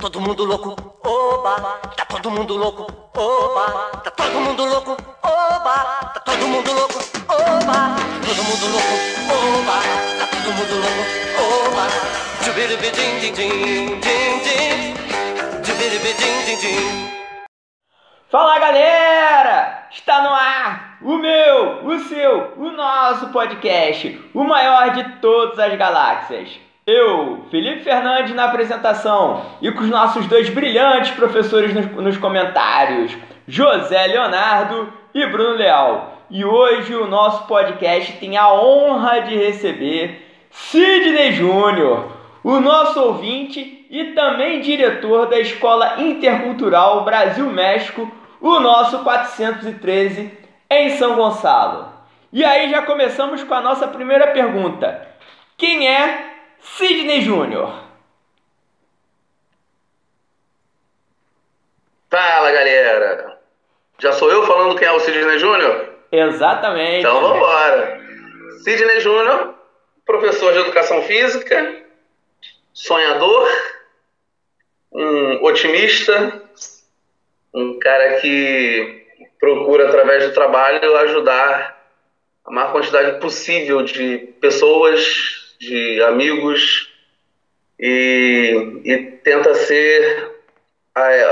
todo mundo louco, oba, tá todo mundo louco, oba, tá todo mundo louco, oba, tá todo mundo louco, oba, todo mundo louco, oba, tá todo mundo louco, oba, din din din din din. Fala galera! Está no ar o meu, o seu, o nosso podcast, o maior de todas as galáxias. Eu, Felipe Fernandes, na apresentação e com os nossos dois brilhantes professores nos, nos comentários, José Leonardo e Bruno Leal. E hoje o nosso podcast tem a honra de receber Sidney Júnior, o nosso ouvinte e também diretor da Escola Intercultural Brasil-México, o nosso 413 em São Gonçalo. E aí já começamos com a nossa primeira pergunta. Quem é Sidney Júnior. Fala, galera. Já sou eu falando quem é o Sidney Júnior? Exatamente. Então vamos embora. Sidney Júnior, professor de educação física, sonhador, um otimista, um cara que procura, através do trabalho, ajudar a maior quantidade possível de pessoas de amigos e, e tenta ser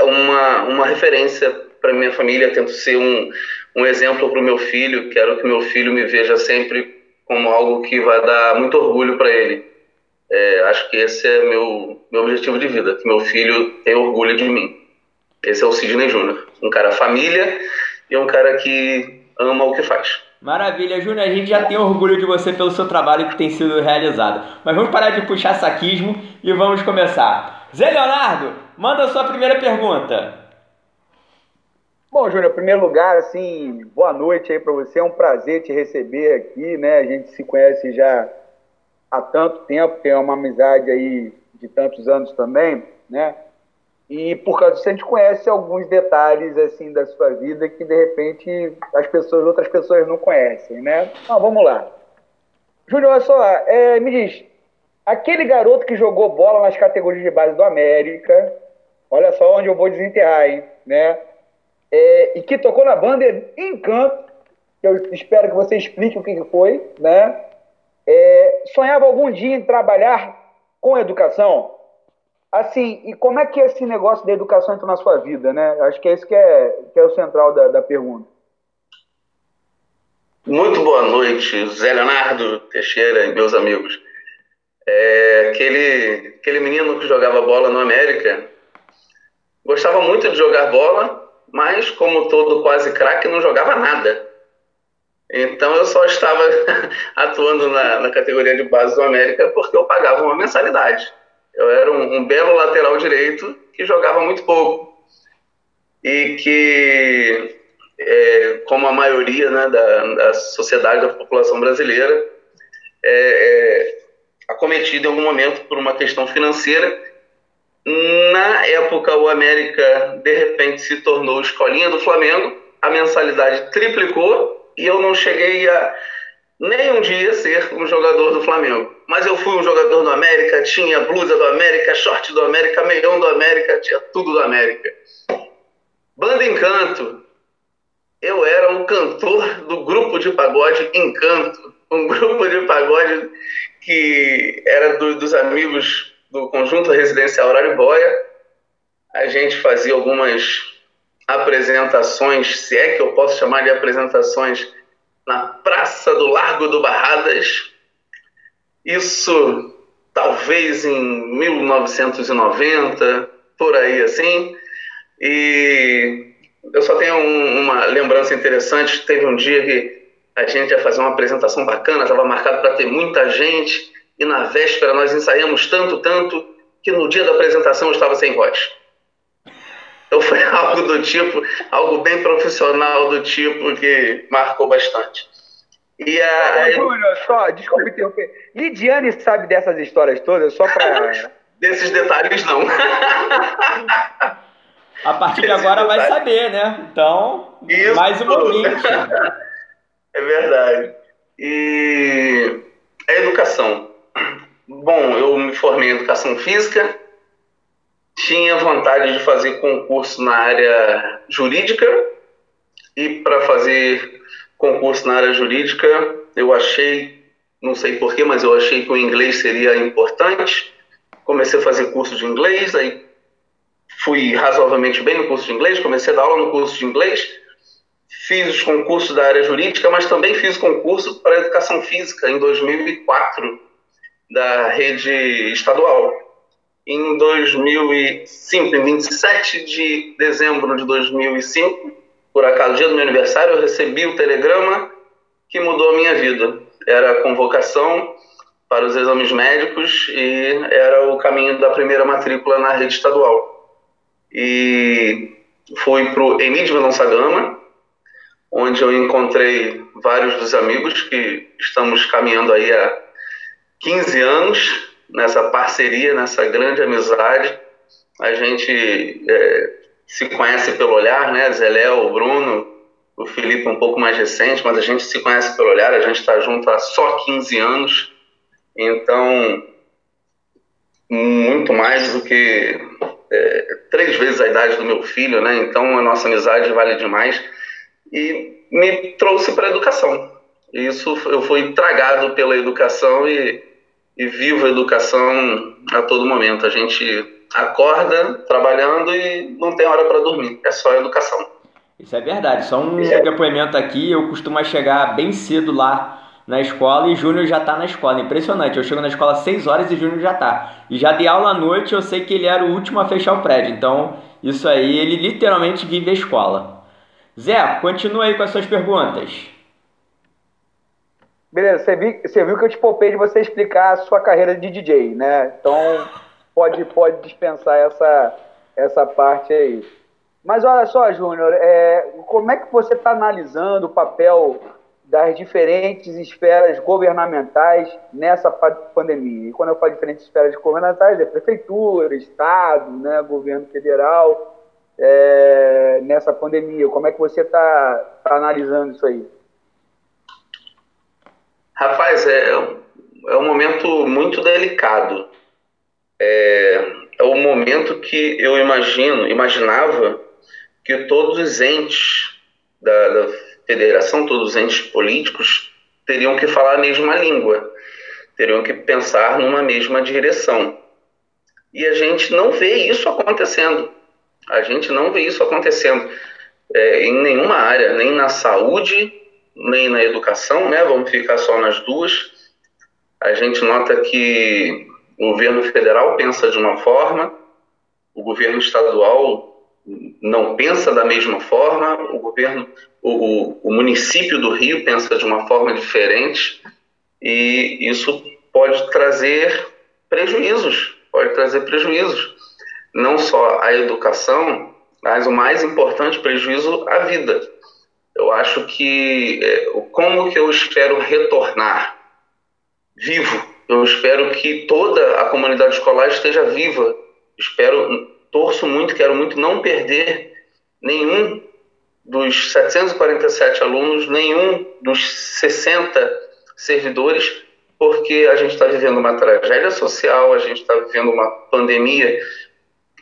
uma, uma referência para minha família, tento ser um, um exemplo para o meu filho, quero que meu filho me veja sempre como algo que vai dar muito orgulho para ele. É, acho que esse é meu, meu objetivo de vida, que meu filho tenha orgulho de mim. Esse é o Sidney Júnior, um cara família e um cara que ama o que faz. Maravilha, Júnior. A gente já tem orgulho de você pelo seu trabalho que tem sido realizado. Mas vamos parar de puxar saquismo e vamos começar. Zé Leonardo, manda a sua primeira pergunta. Bom, Júnior, em primeiro lugar, assim, boa noite aí para você. É um prazer te receber aqui, né? A gente se conhece já há tanto tempo, tem uma amizade aí de tantos anos também, né? E por causa disso a gente conhece alguns detalhes assim da sua vida que de repente as pessoas, outras pessoas não conhecem, né? Então vamos lá. Júnior, olha só, é, me diz, aquele garoto que jogou bola nas categorias de base do América, olha só onde eu vou desenterrar, hein? Né? É, e que tocou na banda Encanto, que eu espero que você explique o que foi, né? É, sonhava algum dia em trabalhar com educação? Assim, e como é que esse negócio da educação entra na sua vida, né? Acho que é isso que é, que é o central da, da pergunta. Muito boa noite, Zé Leonardo Teixeira e meus amigos. É, aquele, aquele menino que jogava bola no América gostava muito de jogar bola, mas como todo quase craque, não jogava nada. Então eu só estava atuando na, na categoria de base do América porque eu pagava uma mensalidade. Eu era um, um belo lateral direito que jogava muito pouco. E que, é, como a maioria né, da, da sociedade, da população brasileira, é, é acometido em algum momento por uma questão financeira. Na época, o América, de repente, se tornou escolinha do Flamengo, a mensalidade triplicou e eu não cheguei a nem um dia ser um jogador do Flamengo. Mas eu fui um jogador do América, tinha blusa do América, short do América, meião do América, tinha tudo do América. Banda Encanto. Eu era o cantor do grupo de pagode Encanto. Um grupo de pagode que era do, dos amigos do conjunto residencial Araribóia. A gente fazia algumas apresentações, se é que eu posso chamar de apresentações, na Praça do Largo do Barradas. Isso talvez em 1990, por aí assim. E eu só tenho um, uma lembrança interessante. Teve um dia que a gente ia fazer uma apresentação bacana, estava marcado para ter muita gente, e na véspera nós ensaiamos tanto, tanto, que no dia da apresentação eu estava sem voz. Então foi algo do tipo, algo bem profissional do tipo que marcou bastante. E a. Júnior, só, desculpe interromper. Lidiane sabe dessas histórias todas, só para. Desses detalhes, não. A partir de agora vai saber, né? Então, Isso. mais um ouvinte. É verdade. E a educação. Bom, eu me formei em educação física, tinha vontade de fazer concurso na área jurídica e para fazer concurso na área jurídica eu achei, não sei porquê, mas eu achei que o inglês seria importante. Comecei a fazer curso de inglês, aí fui razoavelmente bem no curso de inglês, comecei a dar aula no curso de inglês, fiz os concursos da área jurídica, mas também fiz concurso para educação física em 2004 da rede estadual. Em 2005, em 27 de dezembro de 2005, por acaso, dia do meu aniversário, eu recebi o telegrama que mudou a minha vida. Era a convocação para os exames médicos e era o caminho da primeira matrícula na rede estadual. E fui para o Emílio Mendonça Gama, onde eu encontrei vários dos amigos que estamos caminhando aí há 15 anos nessa parceria, nessa grande amizade. A gente é, se conhece pelo olhar, né? Zé Léo, o Bruno, o Felipe um pouco mais recente, mas a gente se conhece pelo olhar, a gente está junto há só 15 anos. Então, muito mais do que é, três vezes a idade do meu filho, né? Então a nossa amizade vale demais e me trouxe para a educação. Isso eu fui tragado pela educação e, e vivo a educação a todo momento. A gente acorda trabalhando e não tem hora para dormir. É só educação. Isso é verdade. Só um é. depoimento aqui. Eu costumo chegar bem cedo lá na escola e Júnior já está na escola. Impressionante. Eu chego na escola às 6 horas e Júnior já está. E já dei aula à noite, eu sei que ele era o último a fechar o prédio. Então, isso aí, ele literalmente vive a escola. Zé, continua aí com as suas perguntas. Beleza, você viu, você viu que eu te poupei de você explicar a sua carreira de DJ, né? Então, pode, pode dispensar essa, essa parte aí. Mas olha só, Júnior, é, como é que você está analisando o papel das diferentes esferas governamentais nessa pandemia. E quando eu falo diferentes esferas governamentais, é prefeitura, Estado, né, governo federal, é, nessa pandemia. Como é que você está tá analisando isso aí? Rapaz, é, é um momento muito delicado. É, é o momento que eu imagino, imaginava que todos os entes da, da federação, todos os entes políticos, teriam que falar a mesma língua, teriam que pensar numa mesma direção. E a gente não vê isso acontecendo. A gente não vê isso acontecendo é, em nenhuma área, nem na saúde, nem na educação, né? Vamos ficar só nas duas. A gente nota que o governo federal pensa de uma forma, o governo estadual não pensa da mesma forma, o governo, o, o, município do Rio pensa de uma forma diferente e isso pode trazer prejuízos, pode trazer prejuízos, não só à educação, mas o mais importante prejuízo à vida. Eu acho que é, como que eu espero retornar vivo? Eu espero que toda a comunidade escolar esteja viva. Espero torço muito, quero muito não perder nenhum dos 747 alunos, nenhum dos 60 servidores, porque a gente está vivendo uma tragédia social, a gente está vivendo uma pandemia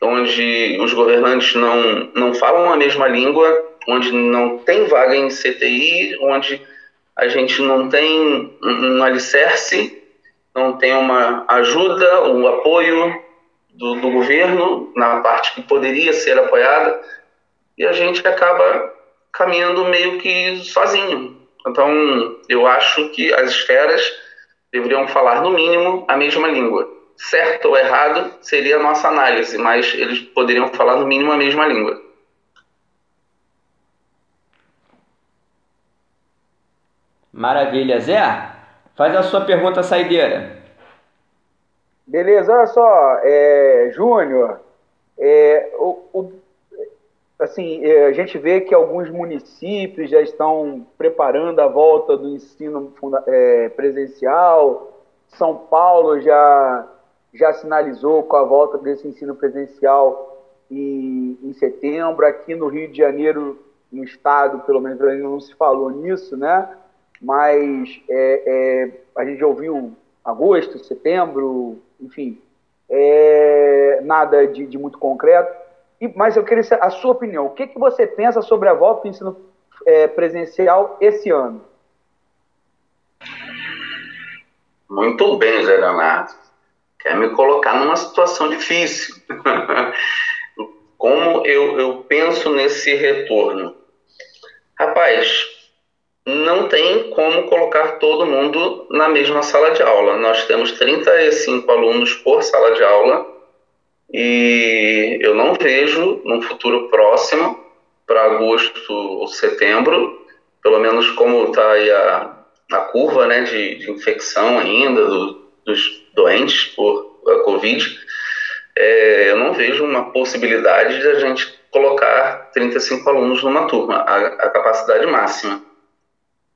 onde os governantes não, não falam a mesma língua, onde não tem vaga em CTI, onde a gente não tem um alicerce, não tem uma ajuda, um apoio do, do governo, na parte que poderia ser apoiada, e a gente acaba caminhando meio que sozinho. Então, eu acho que as esferas deveriam falar, no mínimo, a mesma língua. Certo ou errado seria a nossa análise, mas eles poderiam falar, no mínimo, a mesma língua. Maravilha. Zé, faz a sua pergunta saideira. Beleza, olha só, é, Júnior, é, o, o, assim, é, a gente vê que alguns municípios já estão preparando a volta do ensino é, presencial, São Paulo já, já sinalizou com a volta desse ensino presencial em, em setembro, aqui no Rio de Janeiro, no estado, pelo menos ainda não se falou nisso, né? Mas é, é, a gente já ouviu agosto, setembro, enfim. É, nada de, de muito concreto. E, mas eu queria a sua opinião. O que, que você pensa sobre a volta do ensino é, presencial esse ano? Muito bem, Zé Leonardo. Quer me colocar numa situação difícil. Como eu, eu penso nesse retorno? Rapaz, não tem como colocar todo mundo na mesma sala de aula. Nós temos 35 alunos por sala de aula e eu não vejo num futuro próximo, para agosto ou setembro, pelo menos como está aí a, a curva né, de, de infecção ainda do, dos doentes por a Covid, é, eu não vejo uma possibilidade de a gente colocar 35 alunos numa turma, a, a capacidade máxima.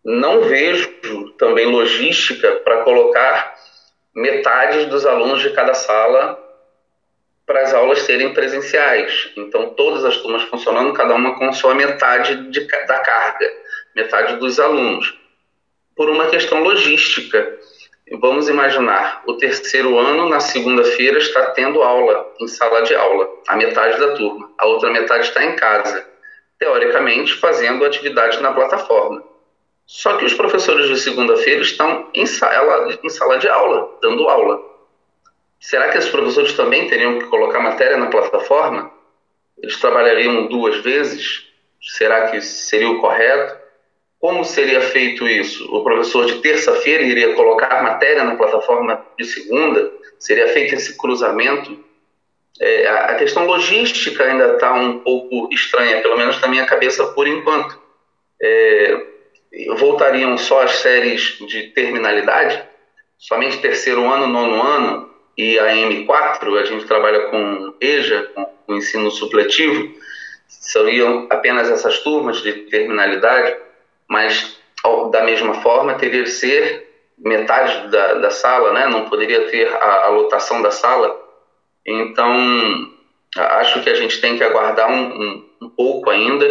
Não vejo também logística para colocar metade dos alunos de cada sala para as aulas serem presenciais. Então, todas as turmas funcionando, cada uma com sua metade de, da carga, metade dos alunos. Por uma questão logística. Vamos imaginar, o terceiro ano, na segunda-feira, está tendo aula, em sala de aula, a metade da turma. A outra metade está em casa, teoricamente fazendo atividade na plataforma. Só que os professores de segunda-feira estão em sala, em sala de aula, dando aula. Será que esses professores também teriam que colocar matéria na plataforma? Eles trabalhariam duas vezes? Será que seria o correto? Como seria feito isso? O professor de terça-feira iria colocar matéria na plataforma de segunda? Seria feito esse cruzamento? É, a questão logística ainda está um pouco estranha, pelo menos na minha cabeça por enquanto. É, voltariam só as séries de terminalidade? Somente terceiro ano, nono ano? e a M4, a gente trabalha com EJA, com o ensino supletivo, seriam apenas essas turmas de terminalidade, mas da mesma forma teria que ser metade da, da sala, né? não poderia ter a, a lotação da sala. Então, acho que a gente tem que aguardar um, um, um pouco ainda.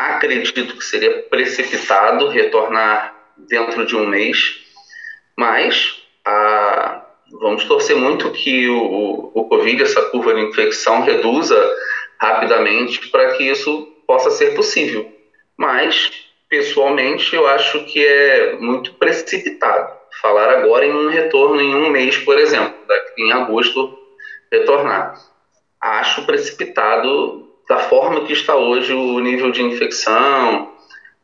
Acredito que seria precipitado retornar dentro de um mês, mas a, vamos torcer muito que o, o Covid, essa curva de infecção, reduza rapidamente para que isso possa ser possível. Mas, pessoalmente, eu acho que é muito precipitado falar agora em um retorno em um mês, por exemplo, daqui em agosto retornar. Acho precipitado da forma que está hoje o nível de infecção,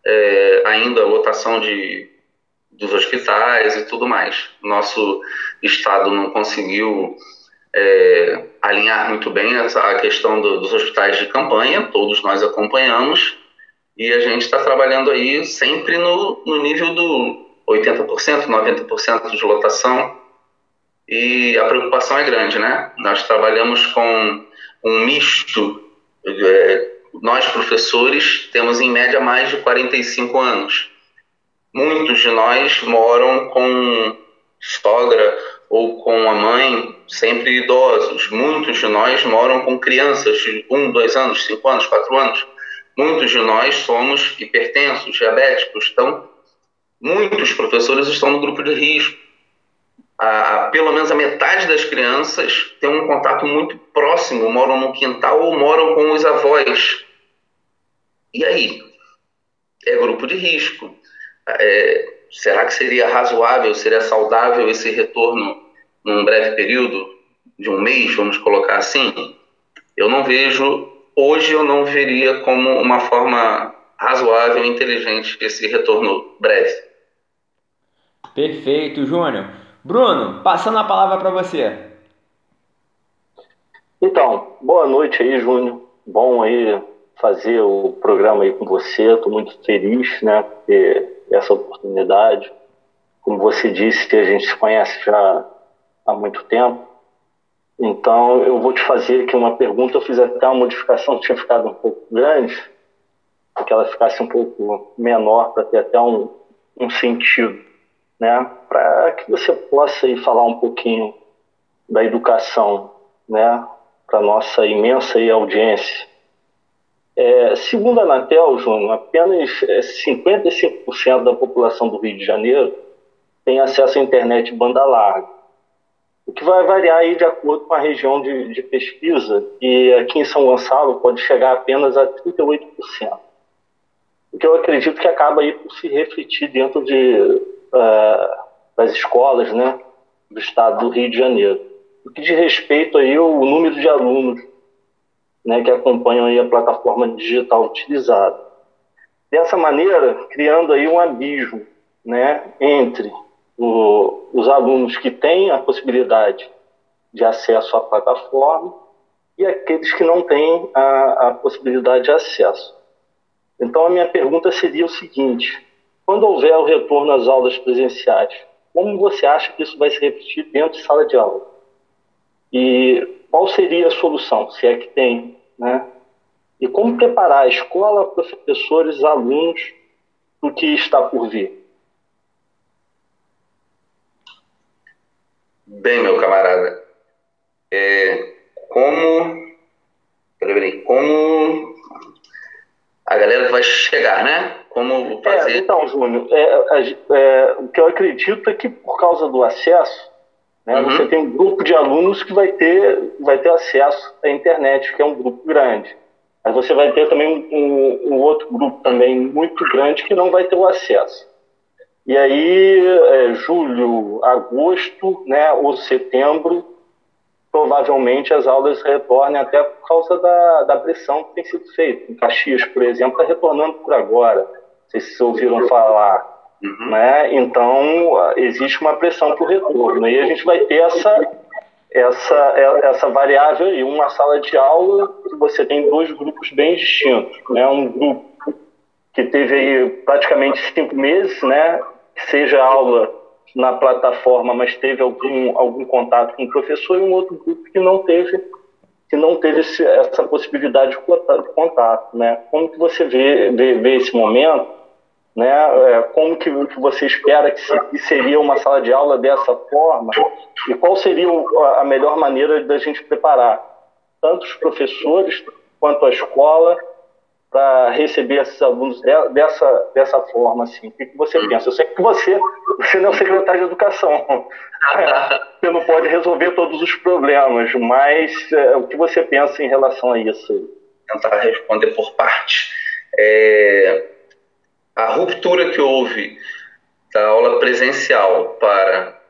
é, ainda a lotação de dos hospitais e tudo mais. Nosso estado não conseguiu é, alinhar muito bem a questão do, dos hospitais de campanha, todos nós acompanhamos, e a gente está trabalhando aí sempre no, no nível do 80%, 90% de lotação, e a preocupação é grande, né? Nós trabalhamos com um misto, nós professores temos em média mais de 45 anos, Muitos de nós moram com sogra ou com a mãe, sempre idosos. Muitos de nós moram com crianças de um, dois anos, cinco anos, quatro anos. Muitos de nós somos hipertensos, diabéticos. Então, muitos professores estão no grupo de risco. A, pelo menos a metade das crianças tem um contato muito próximo, moram no quintal ou moram com os avós. E aí? É grupo de risco é, será que seria razoável, seria saudável esse retorno num breve período, de um mês, vamos colocar assim? Eu não vejo, hoje eu não veria como uma forma razoável e inteligente esse retorno breve. Perfeito, Júnior. Bruno, passando a palavra para você. Então, boa noite aí, Júnior. Bom aí fazer o programa aí com você. Estou muito feliz, né, ter essa oportunidade. Como você disse, que a gente se conhece já há muito tempo. Então, eu vou te fazer aqui uma pergunta. Eu fiz até uma modificação que tinha ficado um pouco grande, para que ela ficasse um pouco menor, para ter até um, um sentido, né? Para que você possa aí falar um pouquinho da educação, né? Para nossa imensa audiência. É, segundo a Anatel, Júnior, apenas 55% é, da população do Rio de Janeiro tem acesso à internet banda larga. o que vai variar aí de acordo com a região de, de pesquisa, e aqui em São Gonçalo pode chegar apenas a 38%. O que eu acredito que acaba aí por se refletir dentro de, uh, das escolas né, do estado do Rio de Janeiro. O que diz respeito aí ao número de alunos né, que acompanham aí a plataforma digital utilizada. Dessa maneira, criando aí um abismo né, entre o, os alunos que têm a possibilidade de acesso à plataforma e aqueles que não têm a, a possibilidade de acesso. Então, a minha pergunta seria o seguinte: quando houver o retorno às aulas presenciais, como você acha que isso vai se repetir dentro de sala de aula? E qual seria a solução, se é que tem, né? E como preparar a escola, professores, alunos o que está por vir? Bem, meu camarada, é, como, peraí, como a galera vai chegar, né? Como fazer... É, então, Júnior, é, é, o que eu acredito é que por causa do acesso, né, uhum. você tem um grupo de alunos que vai ter, vai ter acesso à internet, que é um grupo grande. Mas você vai ter também um, um outro grupo também muito grande que não vai ter o acesso. E aí, é, julho, agosto, né, ou setembro, provavelmente as aulas retornem até por causa da, da pressão que tem sido feita. Em Caxias, por exemplo, está retornando por agora. Vocês ouviram falar. Uhum. Né? Então, existe uma pressão para o retorno. E a gente vai ter essa, essa, essa variável aí. Uma sala de aula você tem dois grupos bem distintos. Né? Um grupo que teve aí praticamente cinco meses, né? seja aula na plataforma, mas teve algum, algum contato com o professor, e um outro grupo que não teve que não teve esse, essa possibilidade de contato, né? Como que você vê, vê, vê esse momento, né? É, como que, você espera que, seria uma sala de aula dessa forma e qual seria a melhor maneira da gente preparar tanto os professores quanto a escola para receber esses alunos dessa, dessa forma, assim? O que, você pensa? Eu sei que você, você não é o secretário de educação, você não pode resolver todos os problemas, mas é, o que você pensa em relação a isso? Tentar responder por parte. É, a ruptura que houve da aula presencial para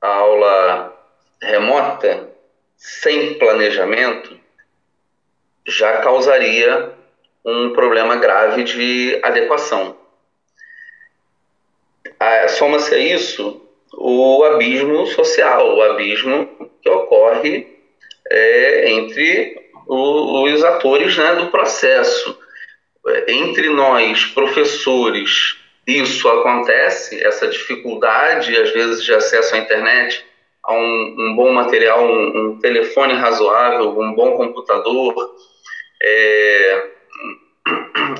a aula remota, sem planejamento, já causaria um problema grave de adequação. Soma-se a isso o abismo social, o abismo que ocorre é, entre os atores né, do processo. Entre nós, professores, isso acontece, essa dificuldade, às vezes, de acesso à internet, a um, um bom material, um, um, telefone razoável, um bom computador, é,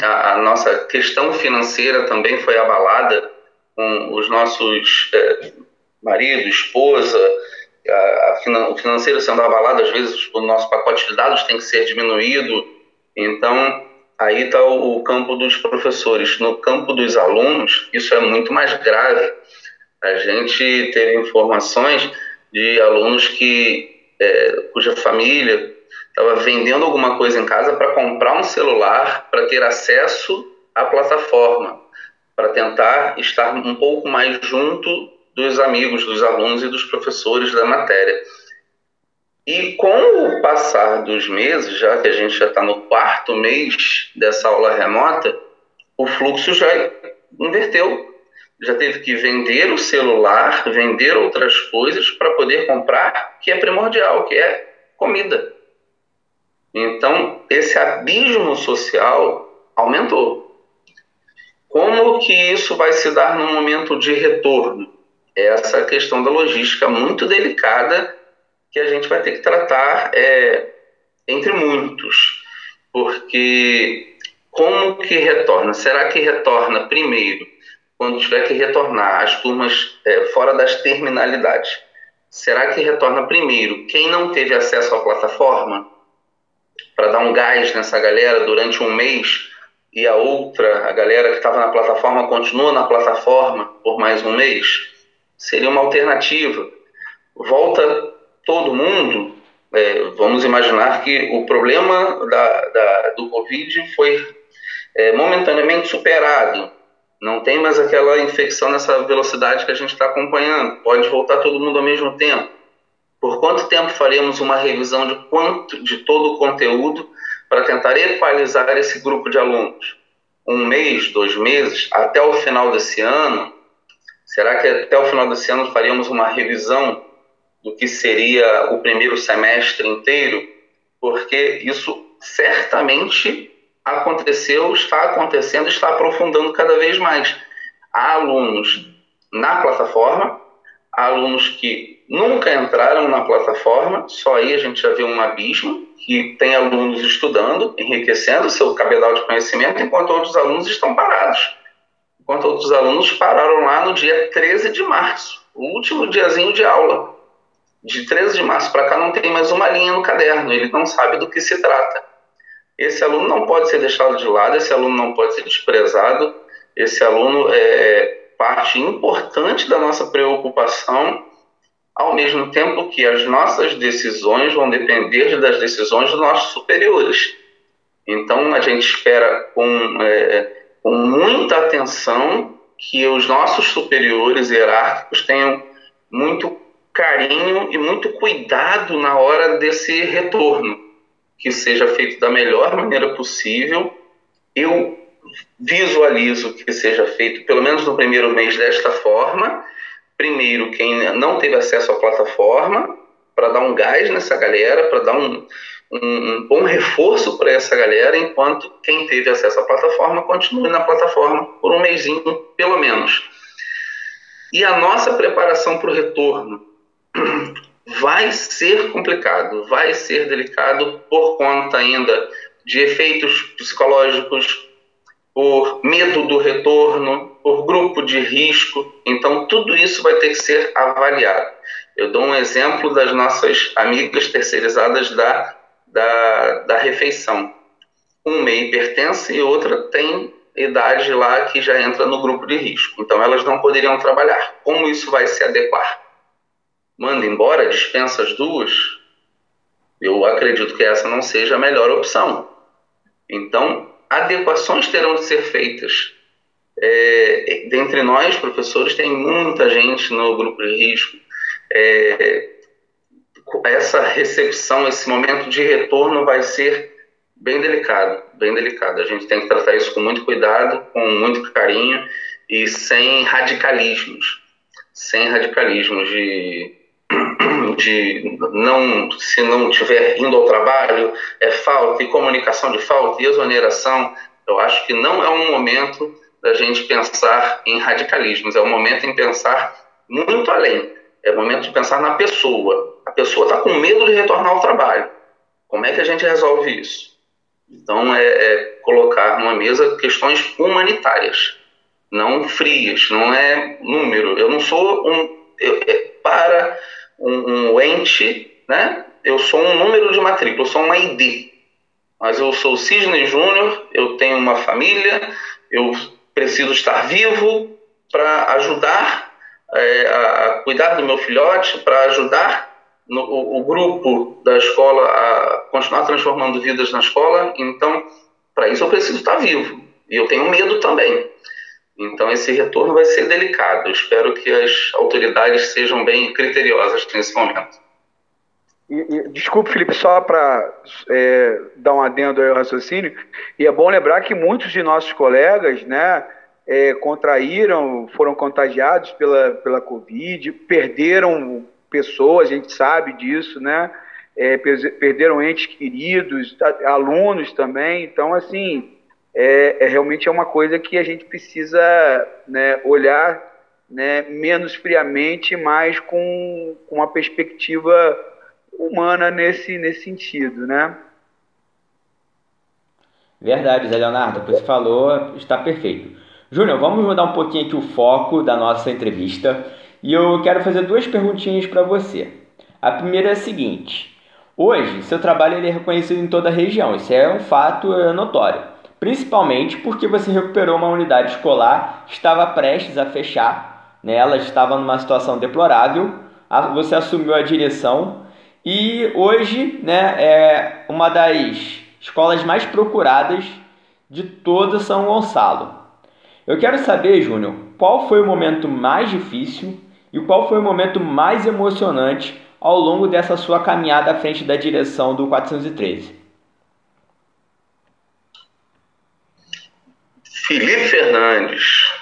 a, a, nossa questão financeira também foi abalada com os nossos é, marido, esposa, a, a, o financeiro sendo abalado, às vezes o nosso pacote de dados tem que ser diminuído. Então, aí está o, o campo dos professores. No campo dos alunos, isso é muito mais grave. A gente teve informações de alunos que é, cuja família estava vendendo alguma coisa em casa para comprar um celular para ter acesso à plataforma, para tentar estar um pouco mais junto dos amigos, dos alunos e dos professores da matéria. E com o passar dos meses, já que a gente já está no quarto mês dessa aula remota, o fluxo já inverteu. Já teve que vender o celular, vender outras coisas para poder comprar, que é primordial, que é comida. Então, esse abismo social aumentou. Como que isso vai se dar no momento de retorno? Essa questão da logística muito delicada que a gente vai ter que tratar é, entre muitos. Porque como que retorna? Será que retorna primeiro, quando tiver que retornar as turmas é, fora das terminalidades? Será que retorna primeiro quem não teve acesso à plataforma? para dar um gás nessa galera durante um mês e a outra, a galera que estava na plataforma, continua na plataforma por mais um mês, seria uma alternativa. Volta todo mundo, é, vamos imaginar que o problema da, da do Covid foi é, momentaneamente superado. Não tem mais aquela infecção nessa velocidade que a gente está acompanhando. Pode voltar todo mundo ao mesmo tempo. Por quanto tempo faremos uma revisão de quanto de todo o conteúdo para tentar equalizar esse grupo de alunos? Um mês, dois meses, até o final desse ano? Será que até o final desse ano faríamos uma revisão do que seria o primeiro semestre inteiro? Porque isso certamente aconteceu, está acontecendo, está aprofundando cada vez mais. Há alunos na plataforma, há alunos que nunca entraram na plataforma, só aí a gente já vê um abismo, que tem alunos estudando, enriquecendo seu cabedal de conhecimento, enquanto outros alunos estão parados. Enquanto outros alunos pararam lá no dia 13 de março, o último diazinho de aula. De 13 de março para cá não tem mais uma linha no caderno, ele não sabe do que se trata. Esse aluno não pode ser deixado de lado, esse aluno não pode ser desprezado, esse aluno é parte importante da nossa preocupação, ao mesmo tempo que as nossas decisões vão depender das decisões dos nossos superiores. Então, a gente espera com, é, com muita atenção que os nossos superiores hierárquicos tenham muito carinho e muito cuidado na hora desse retorno que seja feito da melhor maneira possível. Eu visualizo que seja feito, pelo menos no primeiro mês, desta forma. Primeiro, quem não teve acesso à plataforma, para dar um gás nessa galera, para dar um, um, um, bom reforço para essa galera, enquanto quem teve acesso à plataforma continue na plataforma por um mêsinho, pelo menos. E a nossa preparação para o retorno vai ser complicado, vai ser delicado por conta ainda de efeitos psicológicos, por medo do retorno, por grupo de risco. Então, tudo isso vai ter que ser avaliado. Eu dou um exemplo das nossas amigas terceirizadas da, da, da refeição. Uma é hipertensa e outra tem idade lá que já entra no grupo de risco. Então, elas não poderiam trabalhar. Como isso vai se adequar? Manda embora, dispensa as duas, eu acredito que essa não seja a melhor opção. Então, adequações terão de ser feitas. É, dentre nós, professores, tem muita gente no grupo de risco. É, essa recepção, esse momento de retorno vai ser bem delicado, bem delicado. A gente tem que tratar isso com muito cuidado, com muito carinho e sem radicalismos, sem radicalismos de de não, se não tiver indo ao trabalho, é falta, e comunicação de falta, e exoneração, eu acho que não é um momento da gente pensar em radicalismos, é um momento em pensar muito além, é o momento de pensar na pessoa. A pessoa está com medo de retornar ao trabalho. Como é que a gente resolve isso? Então, é, é colocar numa mesa questões humanitárias, não frias, não é número. Eu não sou um. Eu, é, para um, um ente, né? Eu sou um número de matrícula, eu sou um ID. Mas eu sou Sidney Júnior, eu tenho uma família, eu preciso estar vivo para ajudar é, a cuidar do meu filhote, para ajudar no, o, o, grupo da escola a continuar transformando vidas na escola. Então, para isso eu preciso estar vivo. E eu tenho medo também. Então, esse retorno vai ser delicado. Eu espero que as autoridades sejam bem criteriosas nesse momento. E, e, desculpe, Felipe, só para é, dar um adendo ao raciocínio, e é bom lembrar que muitos de nossos colegas né, é, contraíram, foram contagiados pela, pela Covid, perderam pessoas, a gente sabe disso, né? É, perderam entes queridos, alunos também. Então, assim, é, é, realmente é uma coisa que a gente precisa né, olhar né, menos friamente, mas com, com uma perspectiva humana nesse, nesse sentido, né? Verdade, Zé Leonardo, o que você falou está perfeito. Júnior, vamos mudar um pouquinho aqui o foco da nossa entrevista e eu quero fazer duas perguntinhas para você. A primeira é a seguinte: hoje, seu trabalho ele é reconhecido em toda a região, isso é um fato é, notório principalmente porque você recuperou uma unidade escolar que estava prestes a fechar, né? ela estava numa situação deplorável, você assumiu a direção e hoje né, é uma das escolas mais procuradas de todo São Gonçalo. Eu quero saber, Júnior, qual foi o momento mais difícil e qual foi o momento mais emocionante ao longo dessa sua caminhada à frente da direção do 413? Felipe Fernandes,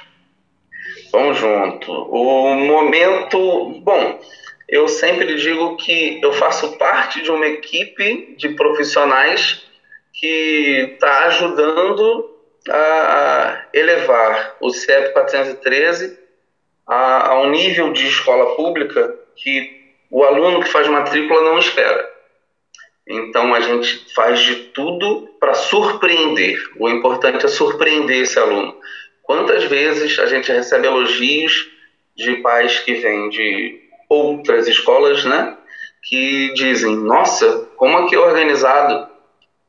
vamos junto. O momento, bom, eu sempre digo que eu faço parte de uma equipe de profissionais que está ajudando a elevar o CEP 413 a, a um nível de escola pública que o aluno que faz matrícula não espera. Então a gente faz de tudo para surpreender. O importante é surpreender esse aluno. Quantas vezes a gente recebe elogios de pais que vêm de outras escolas, né? Que dizem: Nossa, como aqui é organizado,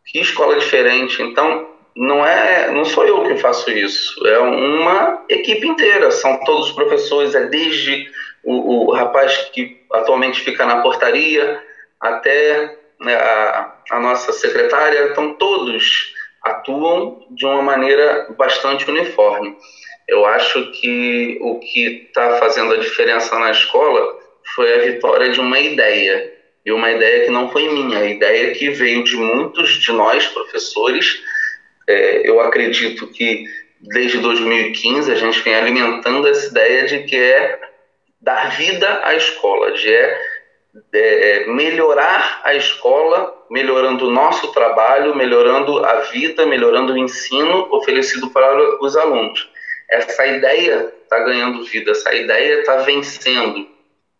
que escola diferente. Então, não é, não sou eu que faço isso, é uma equipe inteira. São todos os professores, é desde o, o rapaz que atualmente fica na portaria até a, a nossa secretária. Então, todos atuam de uma maneira bastante uniforme. Eu acho que o que está fazendo a diferença na escola foi a vitória de uma ideia. E uma ideia que não foi minha, a ideia que veio de muitos de nós, professores. É, eu acredito que desde 2015 a gente vem alimentando essa ideia de que é dar vida à escola, de é, é melhorar a escola, melhorando o nosso trabalho, melhorando a vida, melhorando o ensino oferecido para os alunos. Essa ideia está ganhando vida, essa ideia está vencendo.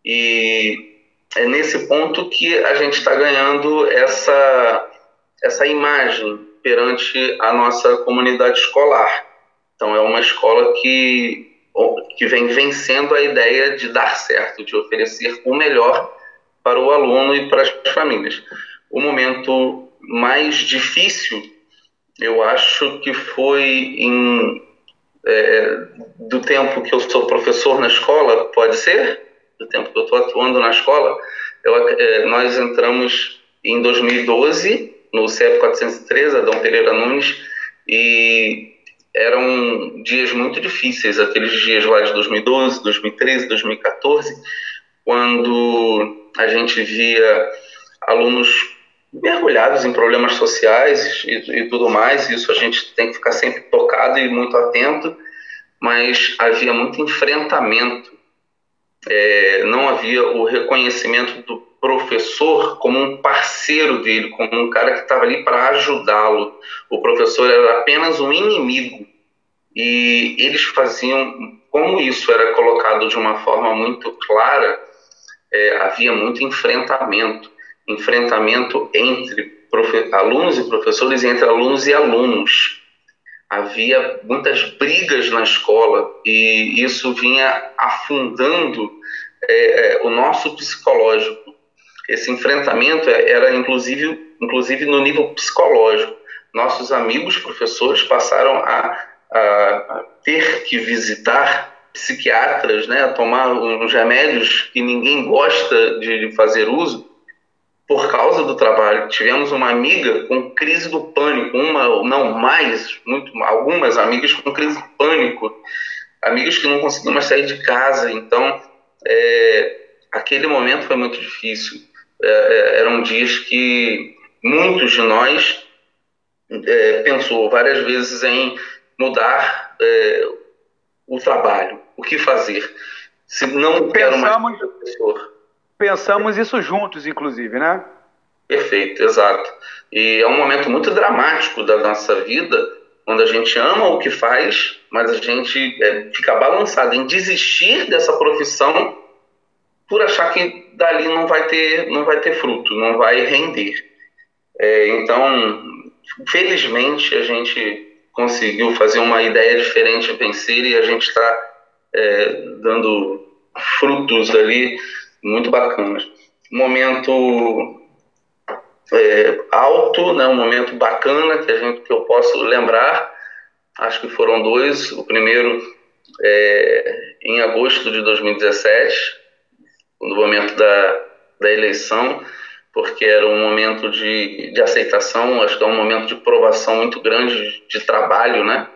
E é nesse ponto que a gente está ganhando essa, essa imagem perante a nossa comunidade escolar. Então, é uma escola que, que vem vencendo a ideia de dar certo, de oferecer o melhor para o aluno e para as famílias. O momento mais difícil, eu acho que foi em, é, do tempo que eu sou professor na escola, pode ser? do tempo que eu estou atuando na escola, eu, é, nós entramos em 2012 no CEP 413, Adão Pereira Nunes, e eram dias muito difíceis, aqueles dias lá de 2012, 2013, 2014, quando a gente via alunos mergulhados em problemas sociais e, e, tudo mais, isso a gente tem que ficar sempre tocado e muito atento, mas havia muito enfrentamento é, não havia o reconhecimento do professor como um parceiro dele, como um cara que estava ali para ajudá-lo. O professor era apenas um inimigo. E eles faziam, como isso era colocado de uma forma muito clara, é, havia muito enfrentamento enfrentamento entre alunos e professores, entre alunos e alunos havia muitas brigas na escola e isso vinha afundando é, é, o nosso psicológico. Esse enfrentamento era inclusive, inclusive no nível psicológico. Nossos amigos professores passaram a, a ter que visitar psiquiatras, né, a tomar uns remédios que ninguém gosta de fazer uso, por causa do trabalho. Tivemos uma amiga com crise do pânico, uma, não mais, muito, algumas amigas com crise do pânico, amigas que não conseguiam mais sair de casa. Então, é, aquele momento foi muito difícil. É, é eram dias que muitos de nós é, pensou várias vezes em mudar é, o trabalho, o que fazer. Se não professor Pensamos isso juntos, inclusive, né? Perfeito, exato. E é um momento muito dramático da nossa vida, quando a gente ama o que faz, mas a gente é, fica balançado em desistir dessa profissão por achar que dali não vai ter, não vai ter fruto, não vai render. É, então, felizmente, a gente conseguiu fazer uma ideia diferente vencer e a gente está é, dando frutos ali muito bacanas. Momento é, alto, né, um momento bacana que, a gente, que eu posso lembrar, acho que foram dois. O primeiro é, em agosto de 2017, no momento da, da eleição, porque era um momento de, de aceitação, acho que é um momento de provação muito grande de trabalho, né?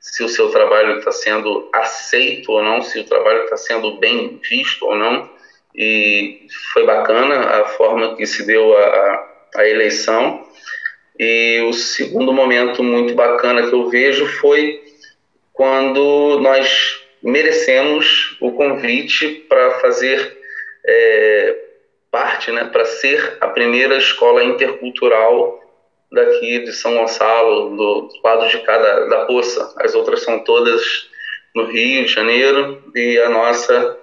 Se o seu trabalho está sendo aceito ou não, se o trabalho está sendo bem visto ou não. E foi bacana a forma que se deu a, a eleição. E o segundo momento muito bacana que eu vejo foi quando nós merecemos o convite para fazer é, parte, né, para ser a primeira escola intercultural daqui de São Gonçalo, do lado de cada da Poça. As outras são todas no Rio de Janeiro e a nossa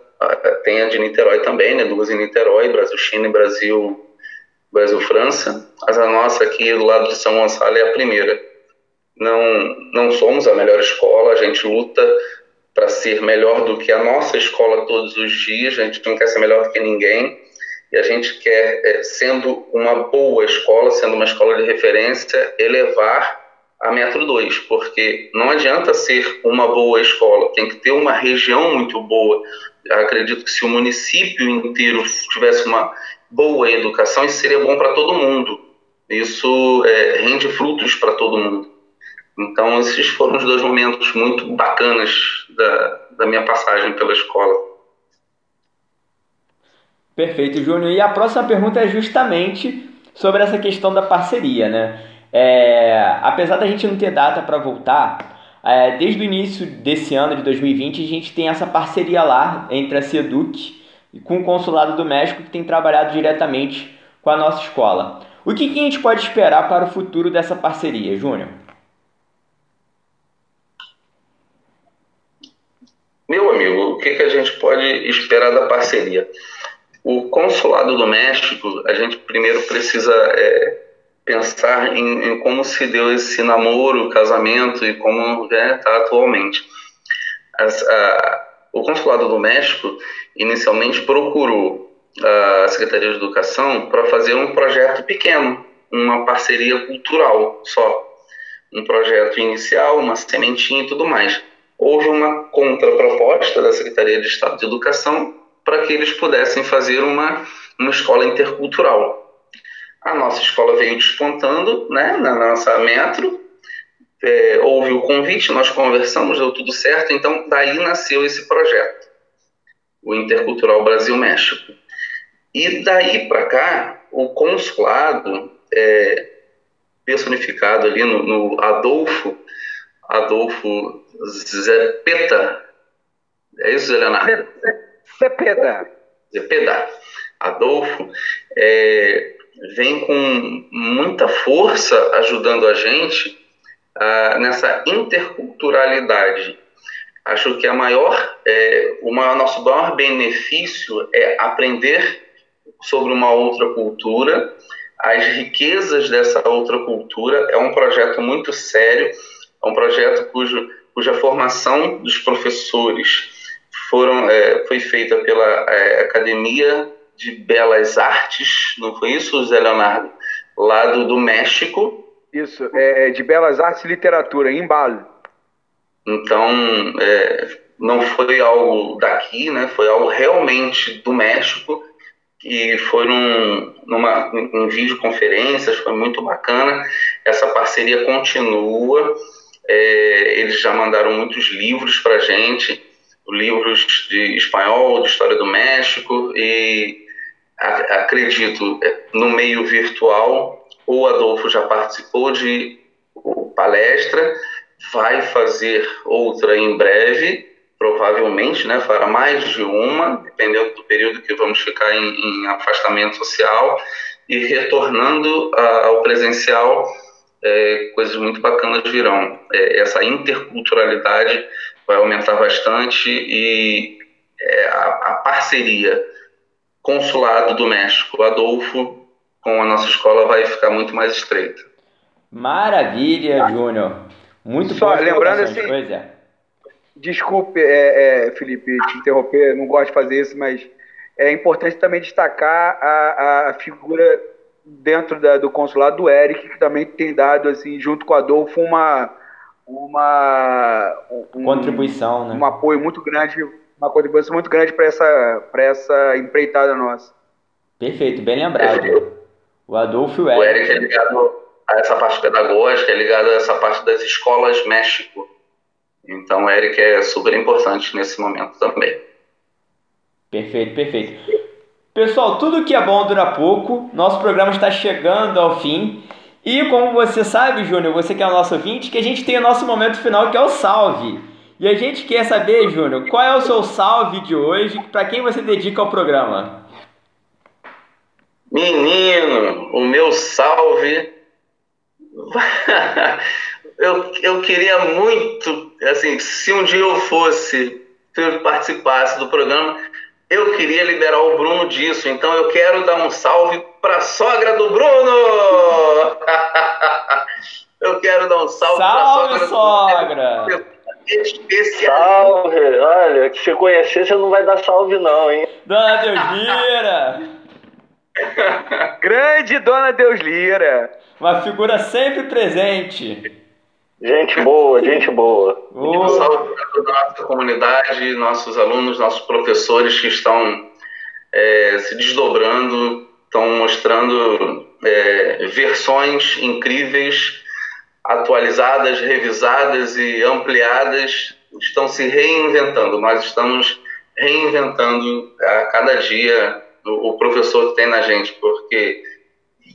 tem a de Niterói também, né, duas em Niterói, Brasil-China e Brasil Brasil-França, mas a nossa aqui do lado de São Gonçalo é a primeira. Não, não somos a melhor escola, a gente luta para ser melhor do que a nossa escola todos os dias, a gente não quer ser melhor do que ninguém, e a gente quer, é, sendo uma boa escola, sendo uma escola de referência, elevar a Metro 2, porque não adianta ser uma boa escola, tem que ter uma região muito boa. Eu acredito que se o município inteiro tivesse uma boa educação, isso seria bom para todo mundo. Isso é, rende frutos para todo mundo. Então, esses foram os dois momentos muito bacanas da, da minha passagem pela escola. Perfeito, Júnior. E a próxima pergunta é justamente sobre essa questão da parceria, né? É, apesar da gente não ter data para voltar, é, desde o início desse ano de 2020 a gente tem essa parceria lá entre a Seduc e com o Consulado do México que tem trabalhado diretamente com a nossa escola. O que, que a gente pode esperar para o futuro dessa parceria, Júnior? Meu amigo, o que, que a gente pode esperar da parceria? O Consulado do México, a gente primeiro precisa é, pensar em, em, como se deu esse namoro, casamento e como está né, atualmente. As, a, o Consulado do México inicialmente procurou a Secretaria de Educação para fazer um projeto pequeno, uma parceria cultural só. Um projeto inicial, uma sementinha e tudo mais houve uma contraproposta da Secretaria de Estado de Educação para que eles pudessem fazer uma, uma escola intercultural. A nossa escola veio despontando né, na nossa metro, é, houve o convite, nós conversamos, deu tudo certo, então daí nasceu esse projeto, o Intercultural Brasil-México. E daí para cá, o consulado, é, personificado ali no, no Adolfo, Adolfo Zepeta. É isso, Leonardo? Zepeda. Zepeda. Adolfo é, vem com muita força ajudando a gente ah, nessa interculturalidade. Acho que a maior, é, o maior, nosso maior benefício é aprender sobre uma outra cultura, as riquezas dessa outra cultura. É um projeto muito sério é um projeto cujo, cuja formação dos professores foram, é, foi feita pela é, Academia de Belas Artes, não foi isso, Zé Leonardo? Lá do, do México. Isso, é, é de Belas Artes e Literatura, em Bali. Então, é, não foi algo daqui, né? Foi algo realmente do México e foi num, numa, em videoconferências, foi muito bacana. Essa parceria continua. É, eles já mandaram muitos livros para gente, livros de espanhol, de história do México, e acredito, é, no meio virtual, o Adolfo já participou de palestra, vai fazer outra em breve, provavelmente, né, fará mais de uma, dependendo do período que vamos ficar em, em afastamento social, e retornando a, ao presencial é, coisas muito bacanas virão. É, essa interculturalidade vai aumentar bastante e é, a, a, parceria consulado do México, Adolfo, com a nossa escola vai ficar muito mais estreita. Maravilha, Júnior. Muito Só lembrando assim, é. desculpe, é, é, Felipe, te interromper, não gosto de fazer isso, mas é importante também destacar a, a figura dentro da, do consulado do Eric, que também tem dado, assim, junto com o Adolfo, uma, uma um, contribuição, né? um apoio muito grande, uma contribuição muito grande para essa, essa empreitada nossa. Perfeito, bem lembrado. O Adolfo e o O Eric. Eric é ligado a essa parte pedagógica, é ligado a essa parte das escolas México. Então o Eric é super importante nesse momento também. Perfeito, perfeito. Pessoal, tudo que é bom dura pouco. Nosso programa está chegando ao fim. E como você sabe, Júnior, você que é o nosso ouvinte, que a gente tem o nosso momento final que é o salve. E a gente quer saber, Júnior, qual é o seu salve de hoje, para quem você dedica ao programa? Menino, o meu salve. eu, eu queria muito, assim, se um dia eu fosse, se eu participasse do programa, eu queria liberar o Bruno disso. Então eu quero dar um salve para a sogra do Bruno! eu quero dar um salve, Salve, para a sogra, sogra! do Bruno. Especial. Salve! Olha, que se conhecer, você não vai dar salve, não, hein? Dona Deusmira! Grande Dona Deus Lira. Uma figura sempre presente. Gente boa, gente boa. Um Ô, salve para toda a nossa comunidade, nossos alunos, nossos professores que estão é, se desdobrando, estão mostrando é, versões incríveis, atualizadas, revisadas e ampliadas, estão se reinventando. Nós estamos reinventando a cada dia o, o professor que tem na gente, porque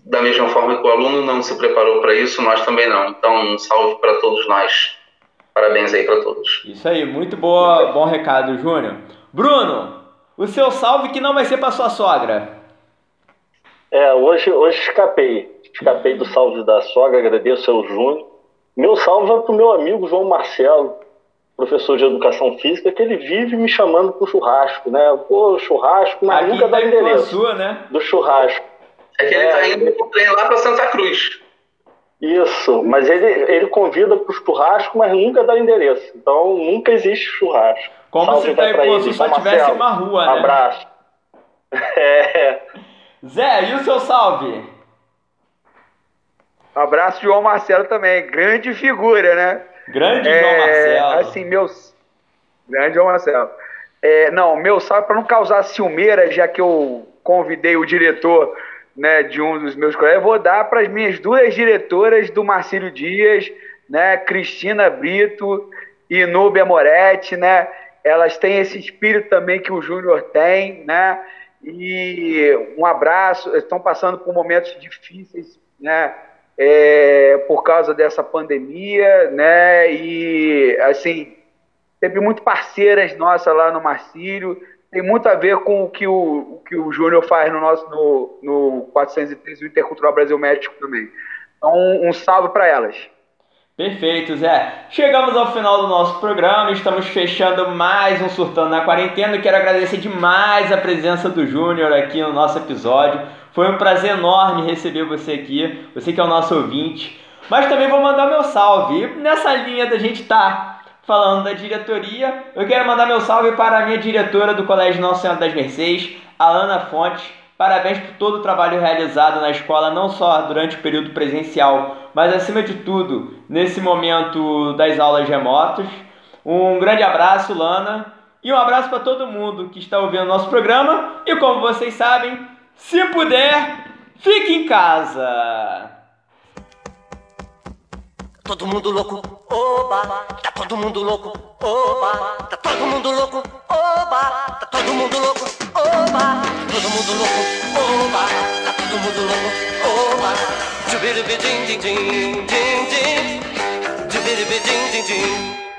da mesma forma que o aluno não se preparou para isso, nós também não. Então, um salve para todos nós. Parabéns aí para todos. Isso aí, muito boa, bom recado, Júnior. Bruno, o seu salve que não vai ser para sua sogra. É, hoje, hoje escapei. Escapei do salve da sogra, agradeço ao Júnior. Meu salve vai pro meu amigo João Marcelo, professor de educação física, que ele vive me chamando pro churrasco, né? Pô, churrasco, mas Aqui nunca dá tá endereço sua, né? do churrasco. É que ele está indo com o trem lá para Santa Cruz. Isso, mas ele, ele convida pro churrasco, mas nunca dá endereço. Então nunca existe churrasco. Como Salve se, tá, se só tivesse Marcelo. uma rua, né? Abraço. É. Zé, e o seu salve? Abraço, João Marcelo também. Grande figura, né? Grande É, João Marcelo. Assim, meus. Grande João Marcelo. É, não, meu salve para não causar ciumeira, já que eu convidei o diretor né, de um dos meus colegas, vou dar para as minhas duas diretoras do Marcílio Dias, né, Cristina Brito e Núbia Moretti, né? Elas têm esse espírito também que o Júnior tem, né? E um abraço, estão passando por momentos difíceis, né? é, por causa dessa pandemia, né? E assim, sempre muito parceiras nossas lá no Marcílio. Tem muito a ver com o que o, o que o Júnior faz no nosso no, no 413 do Intercultural Brasil México também. Então, um, salve para elas. Perfeito, Zé. Chegamos ao final do nosso programa, estamos fechando mais um Surtando na Quarentena. Quero agradecer demais a presença do Júnior aqui no nosso episódio. Foi um prazer enorme receber você aqui, você que é o nosso ouvinte. Mas também vou mandar meu salve. E nessa linha da gente tá falando da diretoria, eu quero mandar meu salve para a minha diretora do Colégio Nossa Senhora das Mercês, Alana Fontes. Parabéns por todo o trabalho realizado na escola, não só durante o período presencial, mas acima de tudo, nesse momento das aulas remotas. Um grande abraço, Lana, e um abraço para todo mundo que está ouvindo o nosso programa. E como vocês sabem, se puder, fique em casa. Todo mundo louco, oba, tá todo mundo louco, oba, tá todo mundo louco, oba, tá todo mundo louco, oba, todo mundo louco, oba, tá todo mundo louco, oba, tchubiribi din din din din din din din.